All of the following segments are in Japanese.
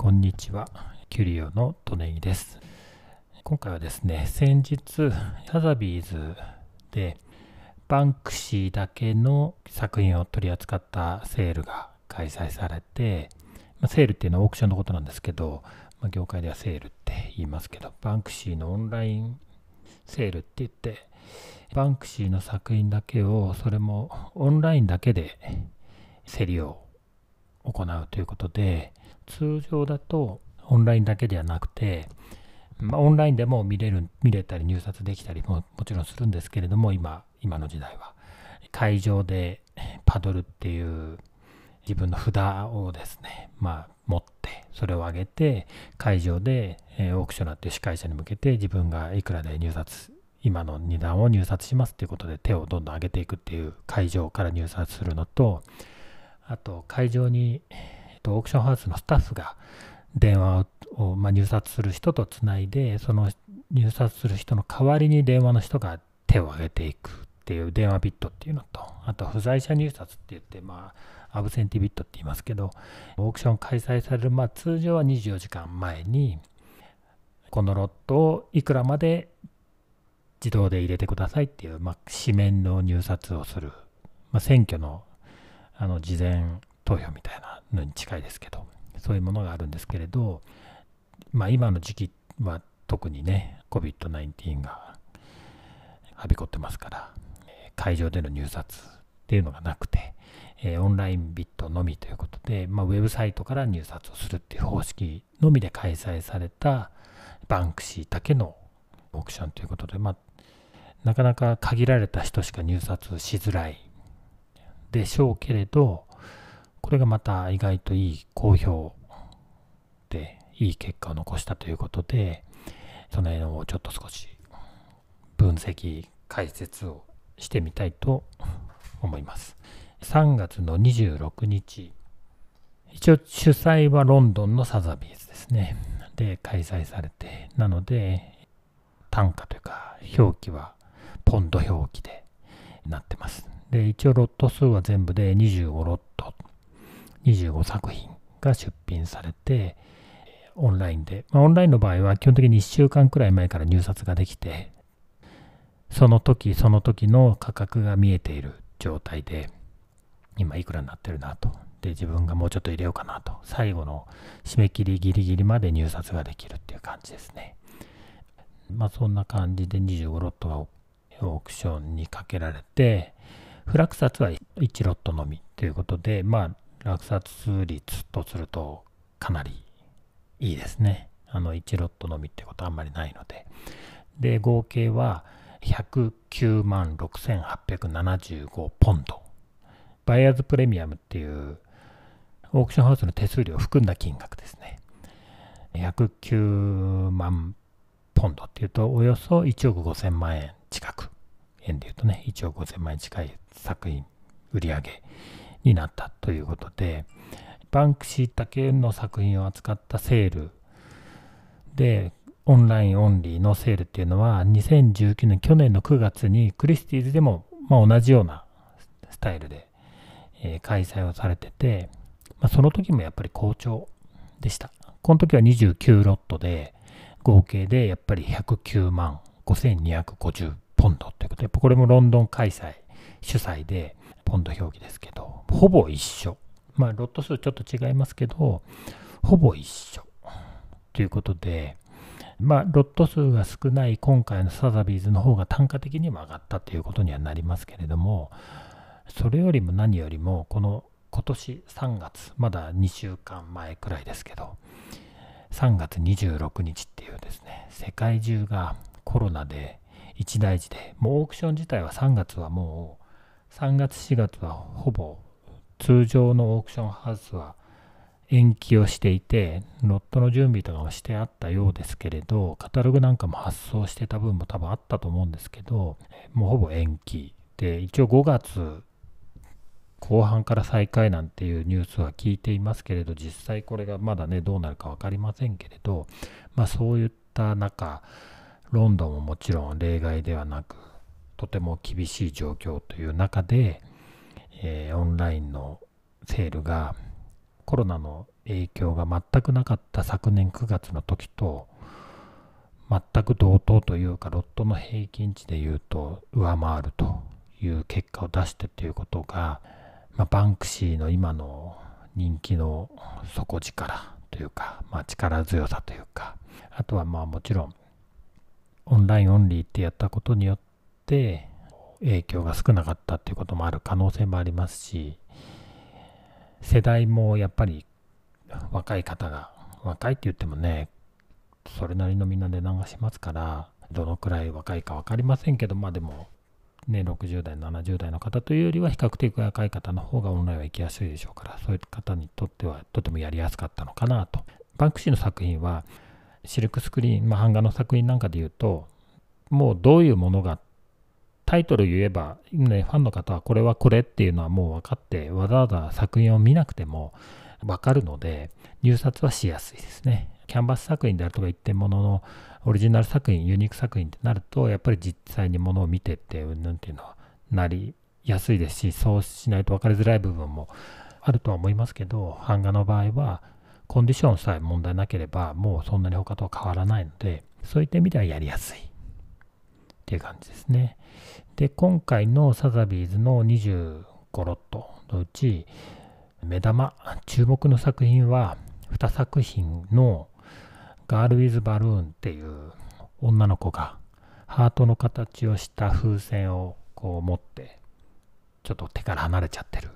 こんにちは。キュリオのトネギです。今回はですね、先日、サザビーズでバンクシーだけの作品を取り扱ったセールが開催されて、ま、セールっていうのはオークションのことなんですけど、ま、業界ではセールって言いますけど、バンクシーのオンラインセールって言って、バンクシーの作品だけを、それもオンラインだけで競りを行うということで、通常だとオンラインだけではなくて、まあ、オンラインでも見れる見れたり入札できたりももちろんするんですけれども今今の時代は。会場でパドルっていう自分の札をですねまあ持ってそれを上げて会場で、え、オークショナーっていう司会者に向けて自分がいくらで入札今の値段を入札しますっていうことで手をどんどん上げていくっていう会場から入札するのとあと会場に、と、オークションハウスのスタッフが電話を、まあ、入札する人とつないでその入札する人の代わりに電話の人が手を挙げていくっていう電話ビットっていうのとあと不在者入札って言ってまあアブセンティビットって言いますけどオークション開催される、まあ、通常は24時間前にこのロットをいくらまで自動で入れてくださいっていう、まあ、紙面の入札をする、まあ、選挙のあの事前投票みたいなのに近いですけどそういうものがあるんですけれど、まあ、今の時期は特にね COVID-19 がはびこってますから会場での入札っていうのがなくて、えオンラインビットのみということで、まあ、ウェブサイトから入札をするっていう方式のみで開催されたバンクシーだけのオークションということで、まあ、なかなか限られた人しか入札しづらいでしょうけれど、これがまた意外といい好評で、いい結果を残したということで、その辺をちょっと少し分析、解説をしてみたいと思います。3月の26日、一応主催はロンドンのサザビーズですね。で開催されて、なので単価というか表記はポンド表記でなってます。で、一応ロット数は全部で25ロット、25作品が出品されて、オンラインで、まあ、オンラインの場合は基本的に1週間くらい前から入札ができて、その時その時の価格が見えている状態で、今いくらになってるなと。で、自分がもうちょっと入れようかなと。最後の締め切りギリギリまで入札ができるっていう感じですね。まあそんな感じで25ロットがオークションにかけられて、不落札は1ロットのみということで、まあ落札率とするとかなりいいですね。あの1ロットのみってことはあんまりないので。で、合計は109万6875ポンド。バイアーズプレミアムっていうオークションハウスの手数料を含んだ金額ですね。109万ポンドっていうと、およそ1億5000万円近く。円でいうとね、1億5000万円近い作品売り上げになったということで、バンクシーだけの作品を扱ったセールで、オンラインオンリーのセールっていうのは、2019年、去年の9月にクリスティーズでも、ま、同じようなスタイルで、え、開催をされてて、ま、その時もやっぱり好調でした。この時は29ロットで、合計でやっぱり109万5250ポンドということで、これもロンドン開催主催で、ポンド表記ですけど、ほぼ一緒。まあ、ロット数ちょっと違いますけど、ほぼ一緒。ということで、まあ、ロット数が少ない今回のサザビーズの方が単価的にも上がったということにはなりますけれども、それよりも何よりも、この今年3月、まだ2週間前くらいですけど、3月26日っていうですね、世界中がコロナで一大事で、もうオークション自体は3月はもう、3月4月はほぼ通常のオークションハウスは延期をしていて、ロットの準備とかもしてあったようですけれど、カタログなんかも発送してた分も多分あったと思うんですけど、もうほぼ延期。で、一応5月後半から再開なんていうニュースは聞いていますけれど、実際これがまだね、どうなるか分かりませんけれど、まあそういった中、ロンドンももちろん例外ではなく、とても厳しい状況という中で、えー、オンラインのセールがコロナの影響が全くなかった昨年9月の時と全く同等というかロットの平均値でいうと上回るという結果を出してということが、まあ、バンクシーの今の人気の底力というか、まあ、力強さというかあとはまあもちろんオンラインオンリーってやったことによって影響が少なかったっていうこともある可能性もありますし世代もやっぱり若い方が若いって言ってもねそれなりのみんな値段がしますからどのくらい若いか分かりませんけどまあでもね60代70代の方というよりは比較的若い方の方がオンラインは行きやすいでしょうからそういう方にとってはとてもやりやすかったのかなと。バンクシーの作品はシルクスクリーン、まあ、版画の作品なんかで言うともうどういうものがタイトル言えば、ね、ファンの方はこれはこれっていうのはもう分かってわざわざ作品を見なくても分かるので入札はしやすいですね。キャンバス作品であるとか一点もののオリジナル作品ユニーク作品ってなるとやっぱり実際にものを見てってうんぬんっていうのはなりやすいですしそうしないと分かりづらい部分もあるとは思いますけど版画の場合はコンディションさえ問題なければもうそんなに他とは変わらないのでそういった意味ではやりやすいっていう感じですねで今回のサザビーズの25ロットのうち目玉注目の作品は2作品のガール・ウィズ・バルーンっていう女の子がハートの形をした風船をこう持ってちょっと手から離れちゃってる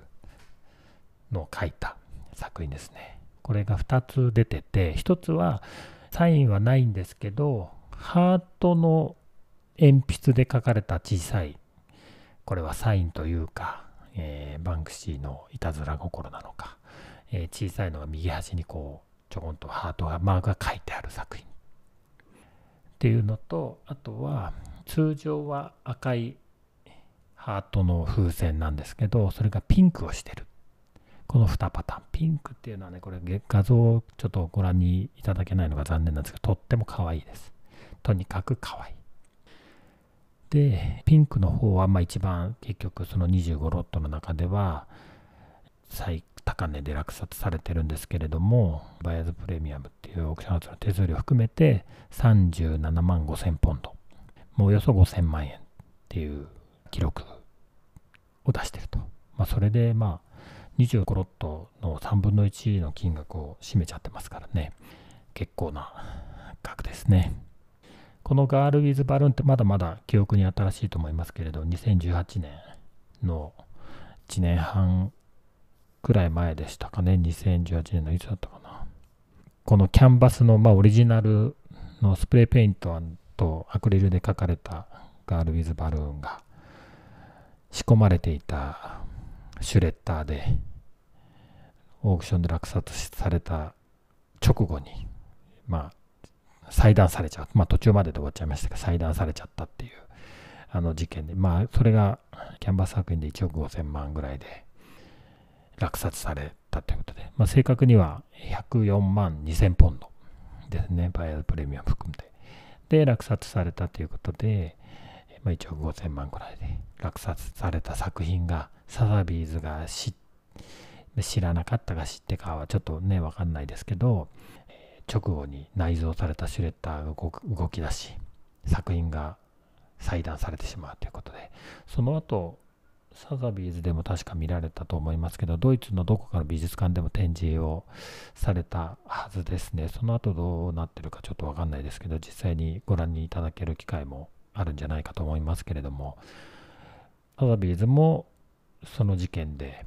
のを描いた作品ですね。これが2つ出てて1つはサインはないんですけどハートの鉛筆で描かれた小さいこれはサインというか、えー、バンクシーのいたずら心なのか、えー、小さいのが右端にこうちょこんとハートがマークが書いてある作品。っていうのとあとは通常は赤いハートの風船なんですけどそれがピンクをしてる。この2パターン。ピンクっていうのはねこれ画像をちょっとご覧にいただけないのが残念なんですけどとっても可愛いです。とにかく可愛い。でピンクの方はまあ一番結局その25ロットの中では最高値で落札されてるんですけれども、バイアズプレミアムっていうオークションハウスの手数料含めて37万5000ポンド、もうおよそ5000万円っていう記録を出してると。まあ、それでまあ25ロットの3分の1の金額を占めちゃってますからね、結構な額ですね。このガール・ウィズ・バルーンってまだまだ記憶に新しいと思いますけれど、2018年の1年半くらい前でしたかね、2018年のいつだったかな。このキャンバスの、まあ、オリジナルのスプレーペイントとアクリルで描かれたガール・ウィズ・バルーンが仕込まれていたシュレッダーでオークションで落札された直後に、まあ、裁断されちゃう。まあ、途中までで終わっちゃいましたが、裁断されちゃったっていうあの事件で、まあ、それがキャンバス作品で1億5000万ぐらいで落札されたということで、まあ、正確には104万2000ポンドですね、バイアルプレミアム含めて。で、落札されたということで、まあ、1億5000万ぐらいで落札された作品が、サザビーズが知らなかったか知ってかはちょっとね、わかんないですけど、直後に内蔵されたシュレッダーが動き出し、作品が裁断されてしまうということで、その後、サザビーズでも確か見られたと思いますけど、ドイツのどこかの美術館でも展示をされたはずですね。その後どうなってるかちょっとわかんないですけど、実際にご覧にいただける機会もあるんじゃないかと思いますけれども、サザビーズもその事件で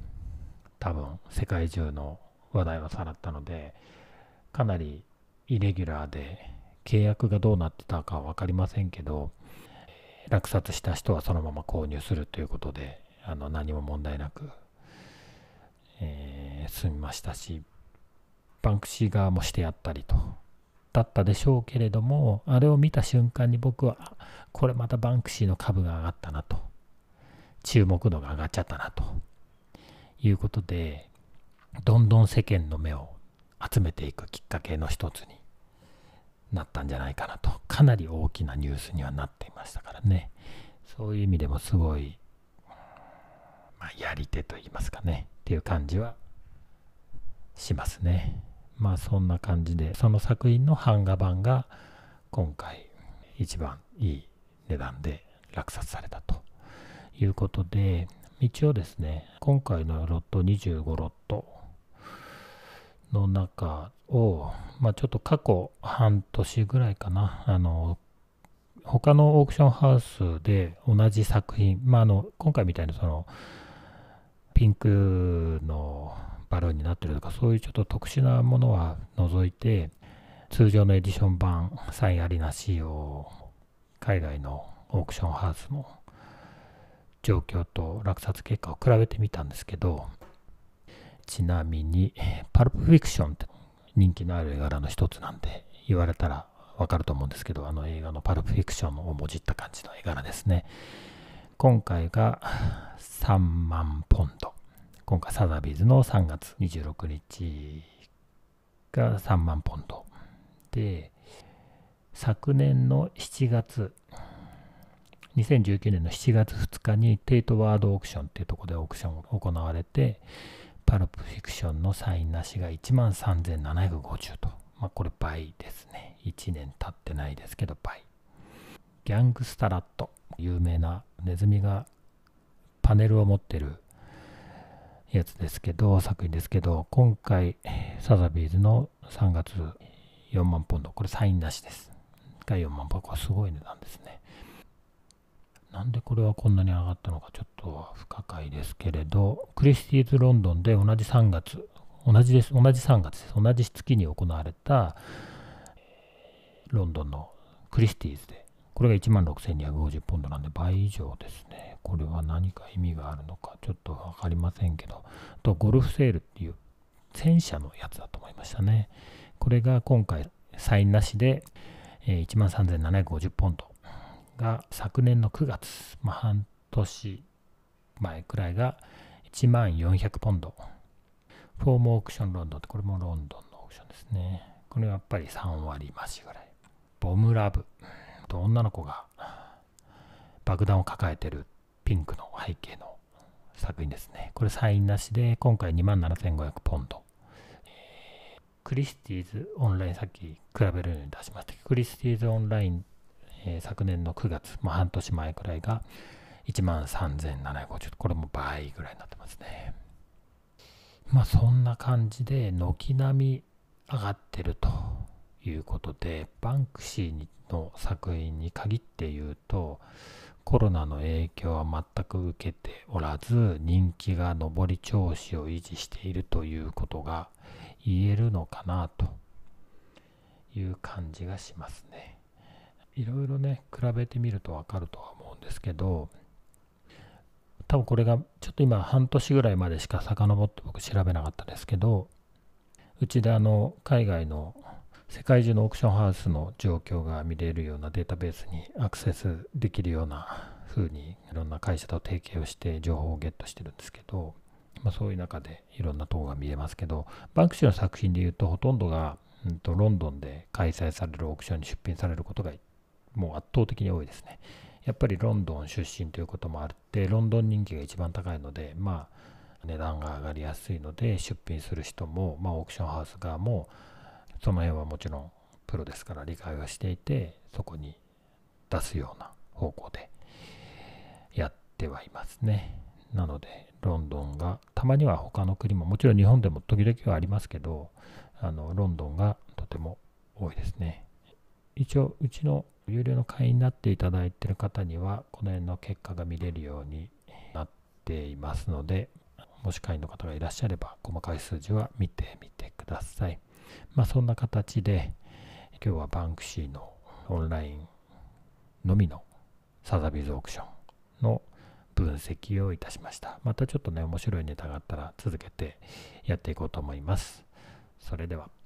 多分世界中の話題をさらったので、かなりイレギュラーで契約がどうなってたかは分かりませんけど、落札した人はそのまま購入するということで、あの何も問題なく、えー、済みましたしバンクシー側もしてやったりとだったでしょうけれどもあれを見た瞬間に僕はこれまたバンクシーの株が上がったなと注目度が上がっちゃったなということでどんどん世間の目を集めていくきっかけの一つになったんじゃないかなと。かなり大きなニュースにはなっていましたからね。そういう意味でもすごいまあ、やり手と言いますかね。っていう感じはしますね。まあそんな感じで、その作品の版画版が今回一番いい値段で落札されたということで、一応ですね、今回のロット25ロットの中を、まあちょっと過去半年ぐらいかな、あの、他のオークションハウスで同じ作品、まああの、今回みたいなその、ピンクのバルーンになってるとか、そういうちょっと特殊なものは除いて、通常のエディション版、サインありなしを海外のオークションハウスの状況と落札結果を比べてみたんですけど、ちなみに、パルプフィクションって人気のある絵柄の一つなんで、言われたらわかると思うんですけど、あの映画のパルプフィクションをもじった感じの絵柄ですね。今回が3万ポンド。今回サザビーズの3月26日が3万ポンド。で、昨年の7月、2019年の7月2日にテイトワードオークションっていうところでオークションが行われて、パルプフィクションのサインなしが13,750と。まあこれ倍ですね。1年経ってないですけど倍。ギャングスタラット。有名なネズミがパネルを持ってるやつですけど、作品ですけど、今回、サザビーズの3月4万ポンド、これサインなしです。が4万ポンド、これすごい値段ですね。なんでこれはこんなに上がったのかちょっと不可解ですけれど、クリスティーズ・ロンドンで同じ3月、同じです、同じ3月です。同じ月に行われた、ロンドンのクリスティーズでこれが16,250ポンドなんで倍以上ですね。これは何か意味があるのかちょっとわかりませんけど、とゴルフセールっていう戦車のやつだと思いましたね。これが今回サインなしで、えー、13,750ポンドが昨年の9月、まあ、半年前くらいが1万400ポンド。フォームオークションロンドンってこれもロンドンのオークションですね。これはやっぱり3割増しぐらい。ボムラブ。と女の子が爆弾を抱えてるピンクの背景の作品ですね。これサインなしで今回27,500ポンド。クリスティーズオンライン、さっき比べるように出しました、クリスティーズオンライン、えー、昨年の9月、まあ、半年前くらいが1万3750。これも倍ぐらいになってますね。まあそんな感じで軒並み上がってるということで、バンクシーの作品に限って言うと、コロナの影響は全く受けておらず、人気が上り調子を維持しているということが言えるのかなという感じがしますね。いろいろね、比べてみるとわかるとは思うんですけど、多分これがちょっと今半年ぐらいまでしか遡って僕調べなかったですけど、うちであの海外の世界中のオークションハウスの状況が見れるようなデータベースにアクセスできるような風にいろんな会社と提携をして情報をゲットしてるんですけど、まあ、そういう中でいろんなとこが見えますけどバンクシーの作品でいうとほとんどが、うんと、ロンドンで開催されるオークションに出品されることがもう圧倒的に多いですね。やっぱりロンドン出身ということもあってロンドン人気が一番高いのでまあ値段が上がりやすいので出品する人も、まあ、オークションハウス側もその辺はもちろんプロですから理解はしていてそこに出すような方向でやってはいますね。なのでロンドンがたまには他の国ももちろん日本でも時々はありますけどあのロンドンがとても多いですね。一応うちの有料の会員になっていただいている方にはこの辺の結果が見れるようになっていますのでもし会員の方がいらっしゃれば細かい数字は見てみてくださいまあそんな形で今日はバンクシーのオンラインのみのサザビーズオークションの分析をいたしました。またちょっとね、面白いネタがあったら続けてやっていこうと思います。それでは。